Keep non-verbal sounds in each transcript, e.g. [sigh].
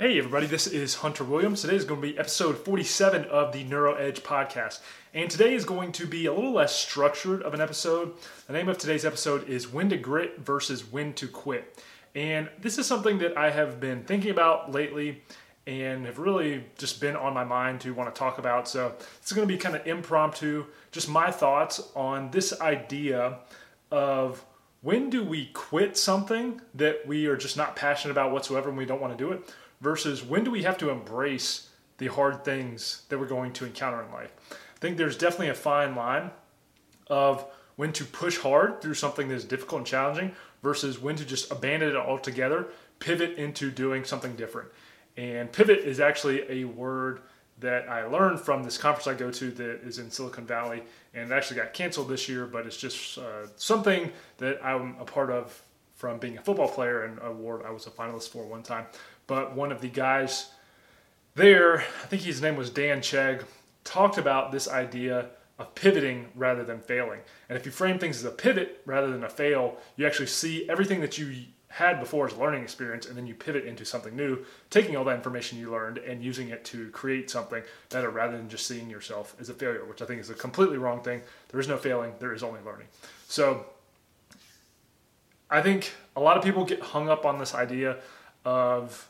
Hey, everybody, this is Hunter Williams. Today is going to be episode 47 of the Neuro Edge podcast. And today is going to be a little less structured of an episode. The name of today's episode is When to Grit versus When to Quit. And this is something that I have been thinking about lately and have really just been on my mind to want to talk about. So it's going to be kind of impromptu, just my thoughts on this idea of when do we quit something that we are just not passionate about whatsoever and we don't want to do it versus when do we have to embrace the hard things that we're going to encounter in life. I think there's definitely a fine line of when to push hard through something that is difficult and challenging versus when to just abandon it altogether, pivot into doing something different. And pivot is actually a word that I learned from this conference I go to that is in Silicon Valley, and it actually got canceled this year. But it's just uh, something that I'm a part of from being a football player and award I was a finalist for one time but one of the guys there, I think his name was Dan Chegg, talked about this idea of pivoting rather than failing. And if you frame things as a pivot rather than a fail, you actually see everything that you had before as learning experience and then you pivot into something new, taking all that information you learned and using it to create something better rather than just seeing yourself as a failure, which I think is a completely wrong thing. There is no failing, there is only learning. So I think a lot of people get hung up on this idea of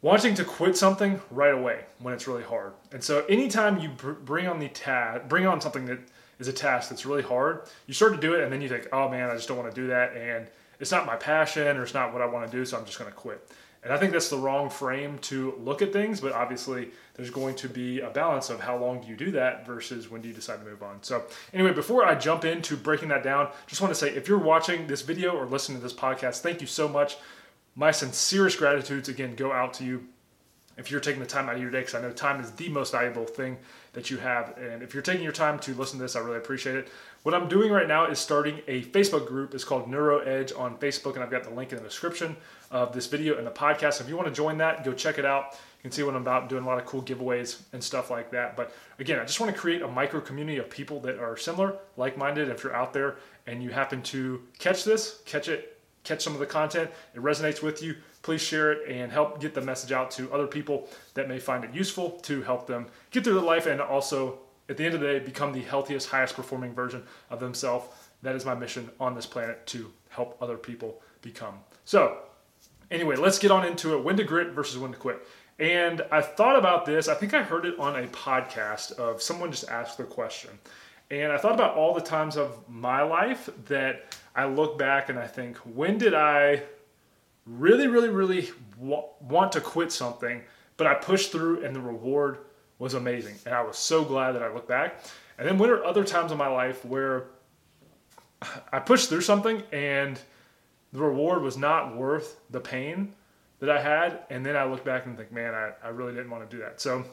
wanting to quit something right away when it's really hard. And so anytime you br- bring on the task, bring on something that is a task that's really hard, you start to do it and then you think, "Oh man, I just don't want to do that and it's not my passion or it's not what I want to do, so I'm just going to quit." And I think that's the wrong frame to look at things, but obviously there's going to be a balance of how long do you do that versus when do you decide to move on. So, anyway, before I jump into breaking that down, just want to say if you're watching this video or listening to this podcast, thank you so much my sincerest gratitudes again go out to you if you're taking the time out of your day because I know time is the most valuable thing that you have. And if you're taking your time to listen to this, I really appreciate it. What I'm doing right now is starting a Facebook group. It's called Neuro Edge on Facebook, and I've got the link in the description of this video and the podcast. If you want to join that, go check it out. You can see what I'm about, doing a lot of cool giveaways and stuff like that. But again, I just want to create a micro community of people that are similar, like minded. If you're out there and you happen to catch this, catch it catch some of the content, it resonates with you, please share it and help get the message out to other people that may find it useful to help them get through their life and also, at the end of the day, become the healthiest, highest performing version of themselves. That is my mission on this planet to help other people become. So, anyway, let's get on into it. When to grit versus when to quit. And I thought about this. I think I heard it on a podcast of someone just asked the question. And I thought about all the times of my life that I look back and I think, when did I really, really, really want to quit something, but I pushed through and the reward was amazing. And I was so glad that I look back. And then when are other times in my life where I pushed through something and the reward was not worth the pain that I had. And then I look back and think, man, I, I really didn't want to do that. So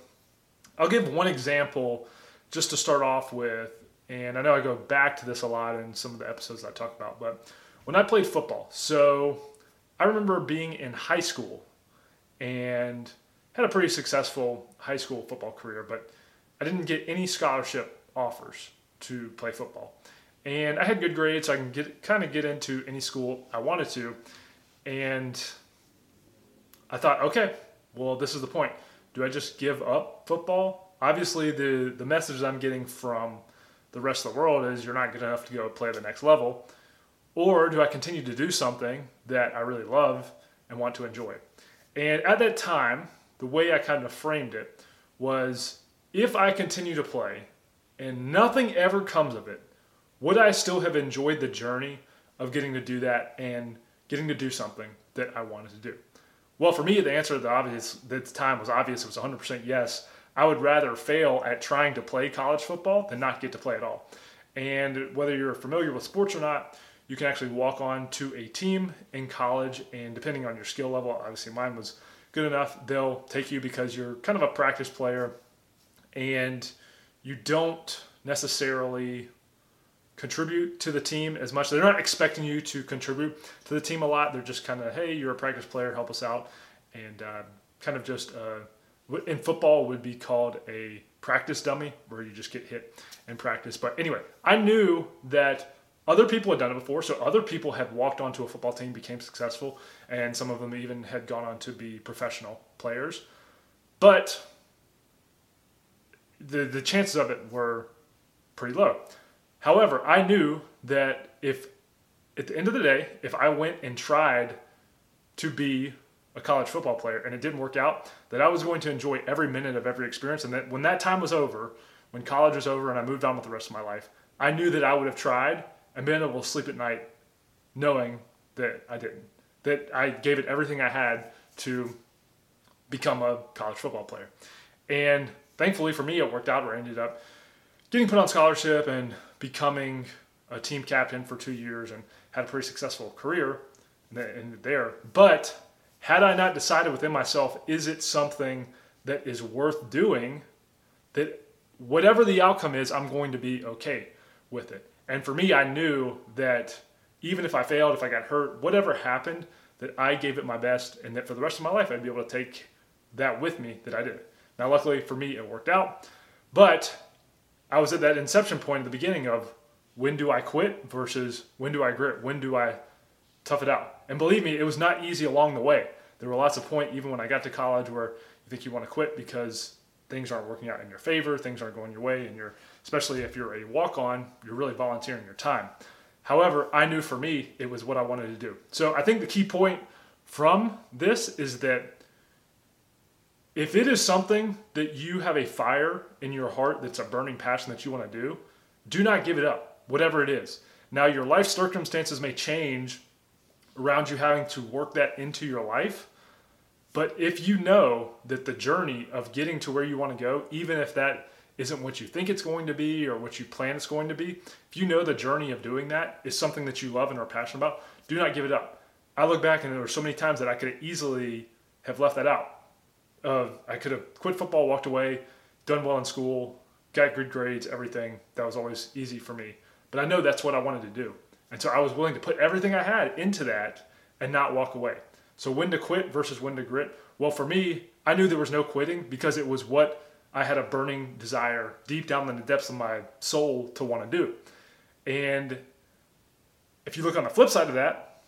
I'll give one example just to start off with and I know I go back to this a lot in some of the episodes I talk about, but when I played football, so I remember being in high school and had a pretty successful high school football career, but I didn't get any scholarship offers to play football. And I had good grades, so I can get kind of get into any school I wanted to. And I thought, okay, well, this is the point. Do I just give up football? Obviously, the the message I'm getting from the rest of the world is you're not good enough to go play the next level? Or do I continue to do something that I really love and want to enjoy? And at that time, the way I kind of framed it was if I continue to play and nothing ever comes of it, would I still have enjoyed the journey of getting to do that and getting to do something that I wanted to do? Well, for me, the answer to the obvious at the time was obvious. It was 100% yes. I would rather fail at trying to play college football than not get to play at all. And whether you're familiar with sports or not, you can actually walk on to a team in college, and depending on your skill level, obviously mine was good enough, they'll take you because you're kind of a practice player and you don't necessarily contribute to the team as much. They're not expecting you to contribute to the team a lot. They're just kind of, hey, you're a practice player, help us out, and uh, kind of just uh, in football would be called a practice dummy where you just get hit in practice. But anyway, I knew that other people had done it before. So other people had walked onto a football team, became successful, and some of them even had gone on to be professional players. But the the chances of it were pretty low. However, I knew that if at the end of the day, if I went and tried to be a college football player and it didn't work out, that I was going to enjoy every minute of every experience. And that when that time was over, when college was over and I moved on with the rest of my life, I knew that I would have tried and been able to sleep at night knowing that I didn't. That I gave it everything I had to become a college football player. And thankfully for me, it worked out where I ended up getting put on scholarship and becoming a team captain for two years and had a pretty successful career in there. But had I not decided within myself, is it something that is worth doing, that whatever the outcome is, I'm going to be okay with it. And for me, I knew that even if I failed, if I got hurt, whatever happened, that I gave it my best and that for the rest of my life, I'd be able to take that with me that I did. Now, luckily for me, it worked out. But I was at that inception point at the beginning of when do I quit versus when do I grit? When do I tough it out? And believe me, it was not easy along the way. There were lots of points, even when I got to college, where you think you want to quit because things aren't working out in your favor, things aren't going your way, and you're, especially if you're a walk on, you're really volunteering your time. However, I knew for me, it was what I wanted to do. So I think the key point from this is that if it is something that you have a fire in your heart that's a burning passion that you want to do, do not give it up, whatever it is. Now, your life circumstances may change around you having to work that into your life. But if you know that the journey of getting to where you want to go, even if that isn't what you think it's going to be or what you plan it's going to be, if you know the journey of doing that is something that you love and are passionate about, do not give it up. I look back and there were so many times that I could easily have left that out. Uh, I could have quit football, walked away, done well in school, got good grades, everything. That was always easy for me. But I know that's what I wanted to do. And so I was willing to put everything I had into that and not walk away. So when to quit versus when to grit? Well, for me, I knew there was no quitting because it was what I had a burning desire deep down in the depths of my soul to want to do. And if you look on the flip side of that,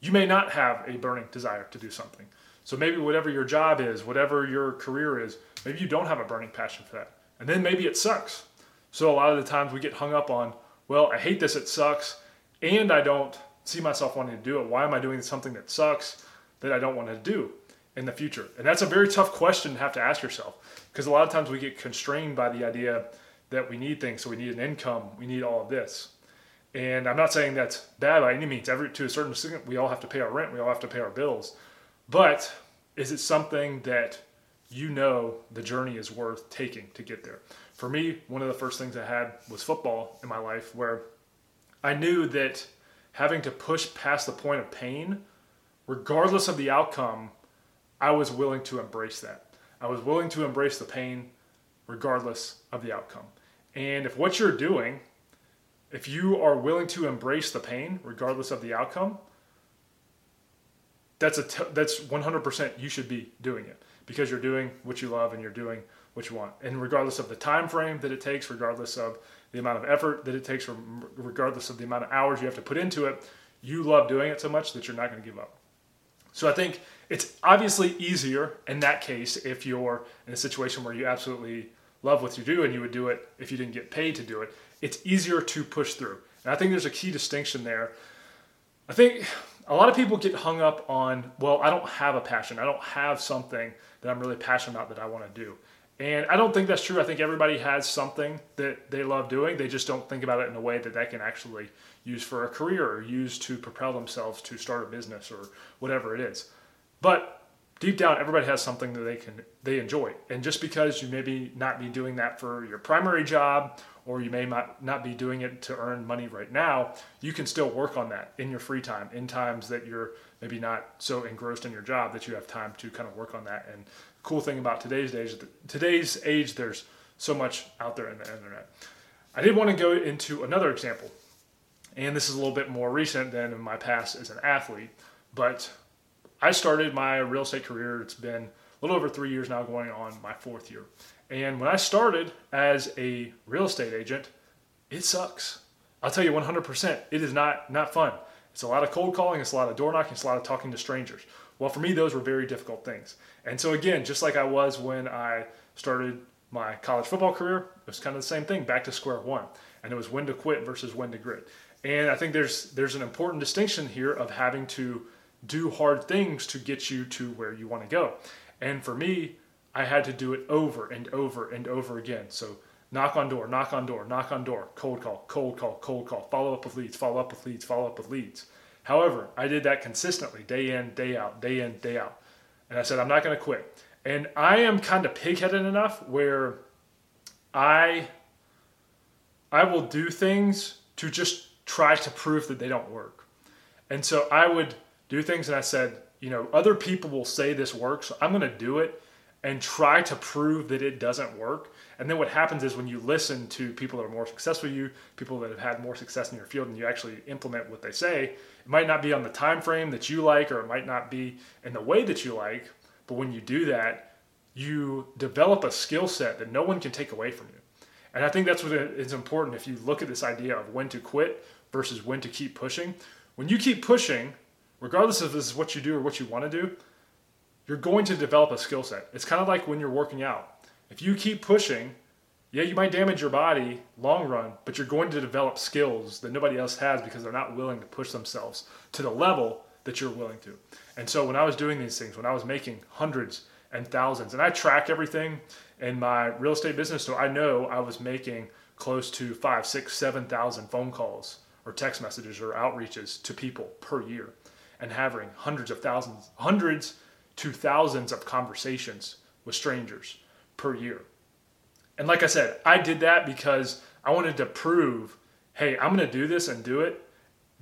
you may not have a burning desire to do something. So maybe whatever your job is, whatever your career is, maybe you don't have a burning passion for that. And then maybe it sucks. So a lot of the times we get hung up on, well, I hate this, it sucks, and I don't see myself wanting to do it. Why am I doing something that sucks that I don't want to do in the future? And that's a very tough question to have to ask yourself because a lot of times we get constrained by the idea that we need things. So we need an income, we need all of this. And I'm not saying that's bad by any means. Every to a certain extent, we all have to pay our rent, we all have to pay our bills. But is it something that you know the journey is worth taking to get there? For me, one of the first things I had was football in my life, where I knew that having to push past the point of pain, regardless of the outcome, I was willing to embrace that. I was willing to embrace the pain regardless of the outcome. And if what you're doing, if you are willing to embrace the pain regardless of the outcome, that's a t- that's 100% you should be doing it because you're doing what you love and you're doing what you want. And regardless of the time frame that it takes, regardless of the amount of effort that it takes, regardless of the amount of hours you have to put into it, you love doing it so much that you're not going to give up. So I think it's obviously easier in that case if you're in a situation where you absolutely love what you do and you would do it if you didn't get paid to do it. It's easier to push through. And I think there's a key distinction there. I think a lot of people get hung up on, well, I don't have a passion. I don't have something that I'm really passionate about that I want to do. And I don't think that's true. I think everybody has something that they love doing. They just don't think about it in a way that they can actually use for a career or use to propel themselves to start a business or whatever it is. But deep down, everybody has something that they can they enjoy. And just because you maybe not be doing that for your primary job or you may not, not be doing it to earn money right now, you can still work on that in your free time, in times that you're maybe not so engrossed in your job that you have time to kind of work on that and cool thing about today's age, today's age, there's so much out there in the internet. I did want to go into another example, and this is a little bit more recent than in my past as an athlete, but I started my real estate career. It's been a little over three years now, going on my fourth year. And when I started as a real estate agent, it sucks. I'll tell you 100%, it is not not fun. It's a lot of cold calling, it's a lot of door knocking, it's a lot of talking to strangers. Well, for me, those were very difficult things. And so, again, just like I was when I started my college football career, it was kind of the same thing, back to square one. And it was when to quit versus when to grit. And I think there's there's an important distinction here of having to do hard things to get you to where you want to go. And for me, I had to do it over and over and over again. So knock on door, knock on door, knock on door, cold call, cold call, cold call, follow up with leads, follow up with leads, follow up with leads. However, I did that consistently, day in, day out, day in, day out. And I said, I'm not going to quit. And I am kind of pigheaded enough where I I will do things to just try to prove that they don't work. And so I would do things and I said, you know, other people will say this works, so I'm going to do it and try to prove that it doesn't work. And then what happens is when you listen to people that are more successful than you, people that have had more success in your field, and you actually implement what they say, it might not be on the time frame that you like, or it might not be in the way that you like. But when you do that, you develop a skill set that no one can take away from you. And I think that's what is important if you look at this idea of when to quit versus when to keep pushing. When you keep pushing, regardless of this is what you do or what you want to do, you're going to develop a skill set. It's kind of like when you're working out. If you keep pushing, yeah, you might damage your body long run, but you're going to develop skills that nobody else has because they're not willing to push themselves to the level that you're willing to. And so when I was doing these things, when I was making hundreds and thousands, and I track everything in my real estate business, so I know I was making close to five, six, seven thousand phone calls or text messages or outreaches to people per year and having hundreds of thousands, hundreds to thousands of conversations with strangers per year. And like I said, I did that because I wanted to prove hey, I'm going to do this and do it,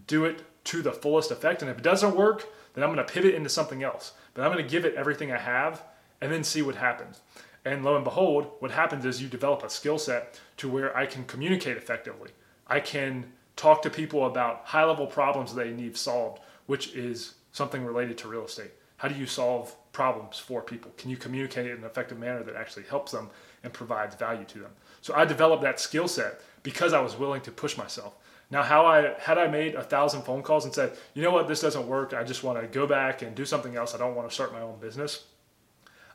do it to the fullest effect. And if it doesn't work, then I'm going to pivot into something else. But I'm going to give it everything I have and then see what happens. And lo and behold, what happens is you develop a skill set to where I can communicate effectively. I can talk to people about high level problems they need solved, which is something related to real estate. How do you solve problems for people? Can you communicate in an effective manner that actually helps them and provides value to them? So I developed that skill set because I was willing to push myself. Now, how I had I made a thousand phone calls and said, you know what, this doesn't work. I just want to go back and do something else. I don't want to start my own business.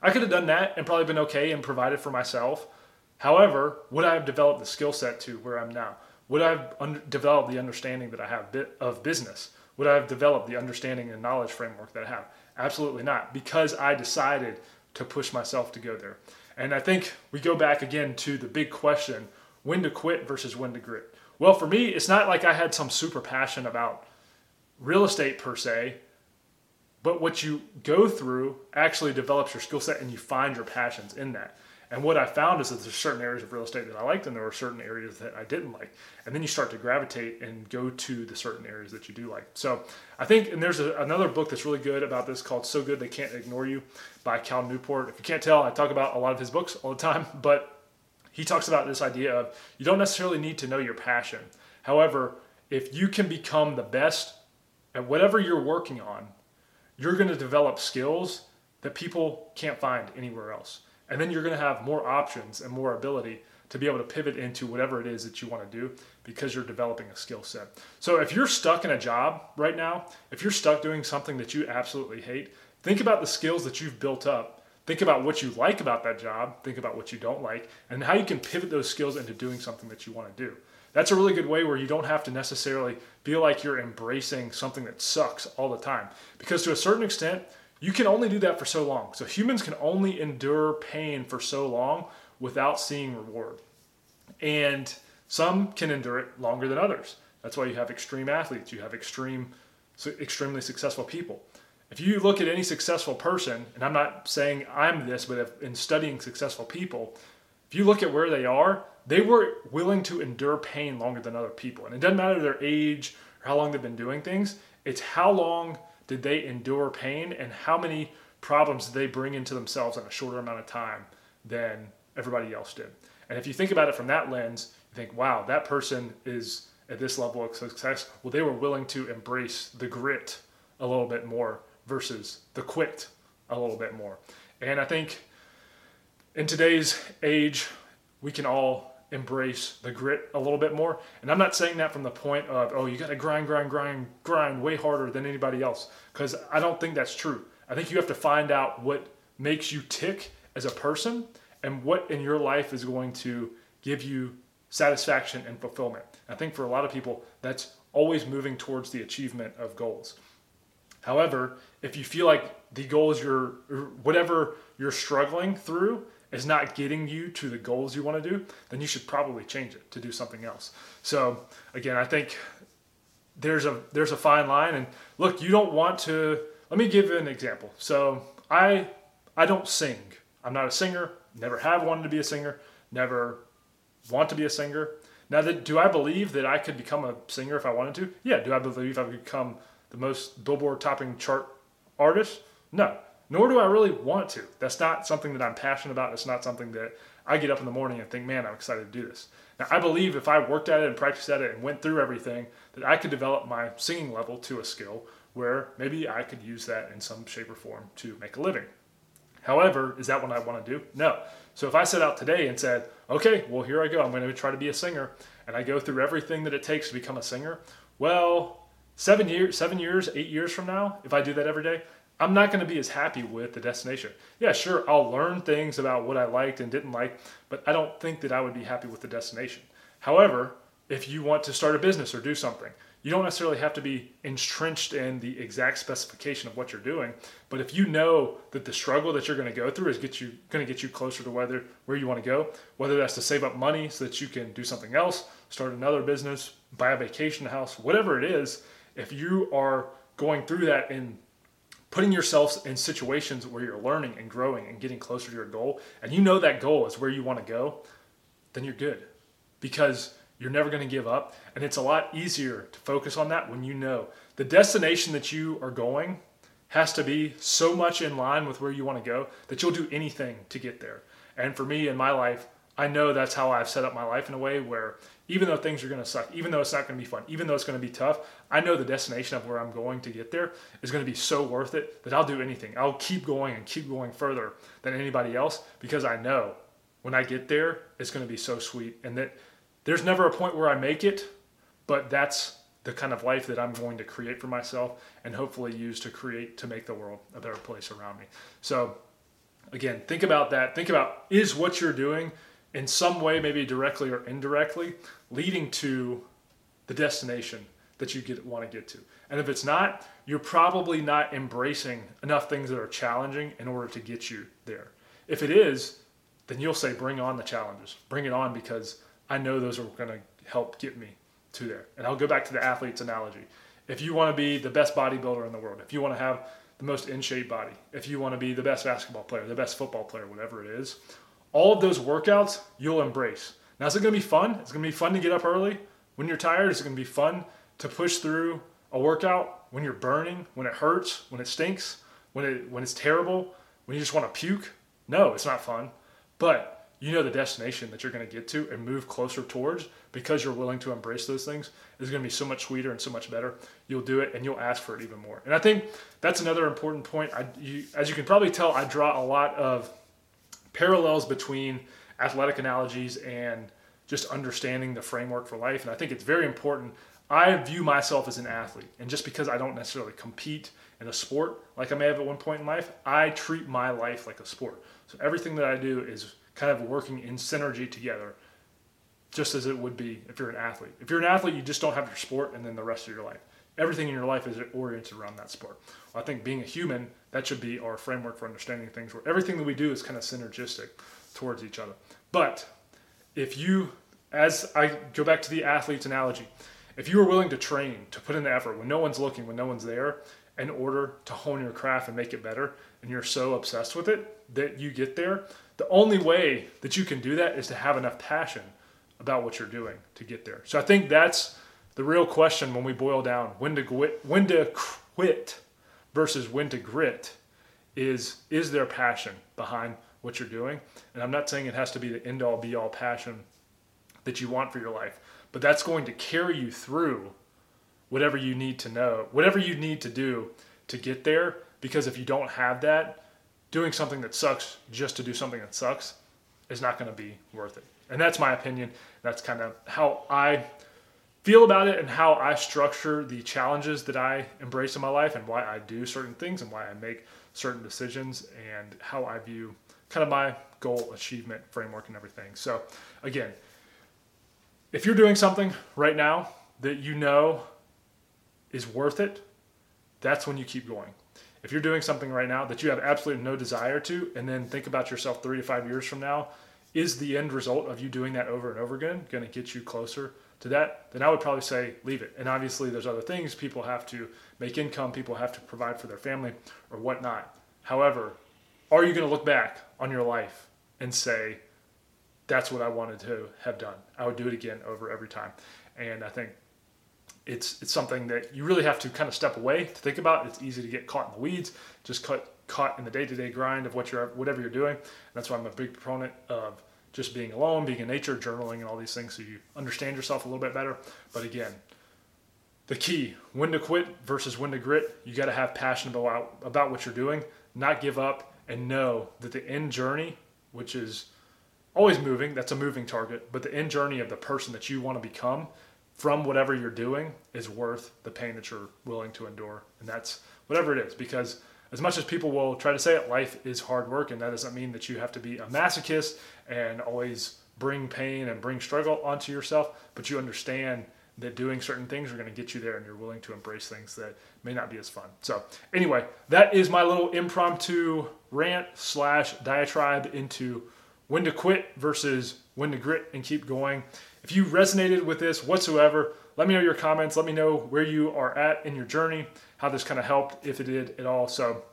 I could have done that and probably been okay and provided for myself. However, would I have developed the skill set to where I'm now? Would I have un- developed the understanding that I have of business? Would I have developed the understanding and knowledge framework that I have? Absolutely not, because I decided to push myself to go there. And I think we go back again to the big question when to quit versus when to grit. Well, for me, it's not like I had some super passion about real estate per se, but what you go through actually develops your skill set and you find your passions in that. And what I found is that there's certain areas of real estate that I liked and there were certain areas that I didn't like. And then you start to gravitate and go to the certain areas that you do like. So I think, and there's a, another book that's really good about this called So Good They Can't Ignore You by Cal Newport. If you can't tell, I talk about a lot of his books all the time, [laughs] but he talks about this idea of you don't necessarily need to know your passion. However, if you can become the best at whatever you're working on, you're going to develop skills that people can't find anywhere else. And then you're going to have more options and more ability to be able to pivot into whatever it is that you want to do because you're developing a skill set. So if you're stuck in a job right now, if you're stuck doing something that you absolutely hate, think about the skills that you've built up. Think about what you like about that job, think about what you don't like, and how you can pivot those skills into doing something that you want to do. That's a really good way where you don't have to necessarily feel like you're embracing something that sucks all the time. Because to a certain extent, you can only do that for so long. So humans can only endure pain for so long without seeing reward. And some can endure it longer than others. That's why you have extreme athletes, you have extreme extremely successful people. If you look at any successful person, and I'm not saying I'm this, but in studying successful people, if you look at where they are, they were willing to endure pain longer than other people. And it doesn't matter their age or how long they've been doing things, it's how long did they endure pain and how many problems did they bring into themselves in a shorter amount of time than everybody else did. And if you think about it from that lens, you think, wow, that person is at this level of success. Well, they were willing to embrace the grit a little bit more versus the quit a little bit more. And I think in today's age, we can all embrace the grit a little bit more. And I'm not saying that from the point of, oh, you got to grind, grind, grind, grind way harder than anybody else, because I don't think that's true. I think you have to find out what makes you tick as a person and what in your life is going to give you satisfaction and fulfillment. I think for a lot of people, that's always moving towards the achievement of goals. However, if you feel like the goals you're, whatever you're struggling through is not getting you to the goals you want to do, then you should probably change it to do something else. So again, I think there's a there's a fine line. And look, you don't want to. Let me give you an example. So I I don't sing. I'm not a singer. Never have wanted to be a singer. Never want to be a singer. Now, that, do I believe that I could become a singer if I wanted to? Yeah. Do I believe I could become the most Billboard topping chart artist? No. Nor do I really want to. That's not something that I'm passionate about. It's not something that I get up in the morning and think, man, I'm excited to do this. Now, I believe if I worked at it and practiced at it and went through everything, that I could develop my singing level to a skill where maybe I could use that in some shape or form to make a living. However, is that what I want to do? No. So if I set out today and said, okay, well, here I go, I'm going to try to be a singer, and I go through everything that it takes to become a singer, well, seven years, seven years, eight years from now, if I do that every day, I'm not going to be as happy with the destination. Yeah, sure, I'll learn things about what I liked and didn't like, but I don't think that I would be happy with the destination. However, if you want to start a business or do something, you don't necessarily have to be entrenched in the exact specification of what you're doing but if you know that the struggle that you're going to go through is get you going to get you closer to whether where you want to go whether that's to save up money so that you can do something else start another business buy a vacation house whatever it is if you are going through that and putting yourselves in situations where you're learning and growing and getting closer to your goal and you know that goal is where you want to go then you're good because you're never going to give up. And it's a lot easier to focus on that when you know the destination that you are going has to be so much in line with where you want to go that you'll do anything to get there. And for me in my life, I know that's how I've set up my life in a way where even though things are going to suck, even though it's not going to be fun, even though it's going to be tough, I know the destination of where I'm going to get there is going to be so worth it that I'll do anything. I'll keep going and keep going further than anybody else because I know when I get there, it's going to be so sweet and that there's never a point where I make it, but that's the kind of life that I'm going to create for myself and hopefully use to create to make the world a better place around me. So again, think about that. Think about is what you're doing in some way, maybe directly or indirectly, leading to the destination that you get want to get to. And if it's not, you're probably not embracing enough things that are challenging in order to get you there. If it is, then you'll say, bring on the challenges. Bring it on because I know those are going to help get me to there. And I'll go back to the athlete's analogy. If you want to be the best bodybuilder in the world, if you want to have the most in shape body, if you want to be the best basketball player, the best football player, whatever it is, all of those workouts you'll embrace. Now, is it going to be fun? It's going to be fun to get up early when you're tired. Is it going to be fun to push through a workout when you're burning, when it hurts, when it stinks, when it when it's terrible, when you just want to puke? No, it's not fun. But you know the destination that you're going to get to and move closer towards because you're willing to embrace those things is going to be so much sweeter and so much better. You'll do it and you'll ask for it even more. And I think that's another important point. I, you, as you can probably tell, I draw a lot of parallels between athletic analogies and just understanding the framework for life. And I think it's very important. I view myself as an athlete, and just because I don't necessarily compete in a sport like I may have at one point in life, I treat my life like a sport. So everything that I do is kind of working in synergy together, just as it would be if you're an athlete. If you're an athlete, you just don't have your sport and then the rest of your life. Everything in your life is oriented around that sport. Well, I think being a human, that should be our framework for understanding things where everything that we do is kind of synergistic towards each other. But if you, as I go back to the athlete's analogy, if you are willing to train, to put in the effort when no one's looking, when no one's there, in order to hone your craft and make it better, and you're so obsessed with it that you get there, the only way that you can do that is to have enough passion about what you're doing to get there. So I think that's the real question when we boil down when to quit, when to quit versus when to grit is is there passion behind what you're doing? And I'm not saying it has to be the end all be all passion that you want for your life, but that's going to carry you through whatever you need to know, whatever you need to do to get there because if you don't have that, doing something that sucks just to do something that sucks is not going to be worth it. And that's my opinion. That's kind of how I feel about it and how I structure the challenges that I embrace in my life and why I do certain things and why I make certain decisions and how I view kind of my goal achievement framework and everything. So, again, if you're doing something right now that you know is worth it, that's when you keep going. If you're doing something right now that you have absolutely no desire to, and then think about yourself three to five years from now, is the end result of you doing that over and over again going to get you closer to that? Then I would probably say leave it. And obviously, there's other things. People have to make income, people have to provide for their family or whatnot. However, are you going to look back on your life and say, that's what I wanted to have done? I would do it again over every time. And I think it's it's something that you really have to kind of step away to think about. It's easy to get caught in the weeds, just caught caught in the day to day grind of what you're whatever you're doing. And that's why I'm a big proponent of just being alone, being in nature, journaling, and all these things, so you understand yourself a little bit better. But again, the key when to quit versus when to grit. You got to have passion about about what you're doing, not give up, and know that the end journey, which is always moving, that's a moving target, but the end journey of the person that you want to become from whatever you're doing is worth the pain that you're willing to endure. And that's whatever it is. Because as much as people will try to say it, life is hard work. And that doesn't mean that you have to be a masochist and always bring pain and bring struggle onto yourself. But you understand that doing certain things are going to get you there and you're willing to embrace things that may not be as fun. So, anyway, that is my little impromptu rant slash diatribe into when to quit versus when to grit and keep going. If you resonated with this whatsoever, let me know your comments. Let me know where you are at in your journey, how this kind of helped, if it did at all. So,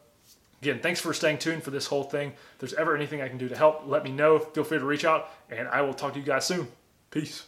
again, thanks for staying tuned for this whole thing. If there's ever anything I can do to help, let me know. Feel free to reach out, and I will talk to you guys soon. Peace.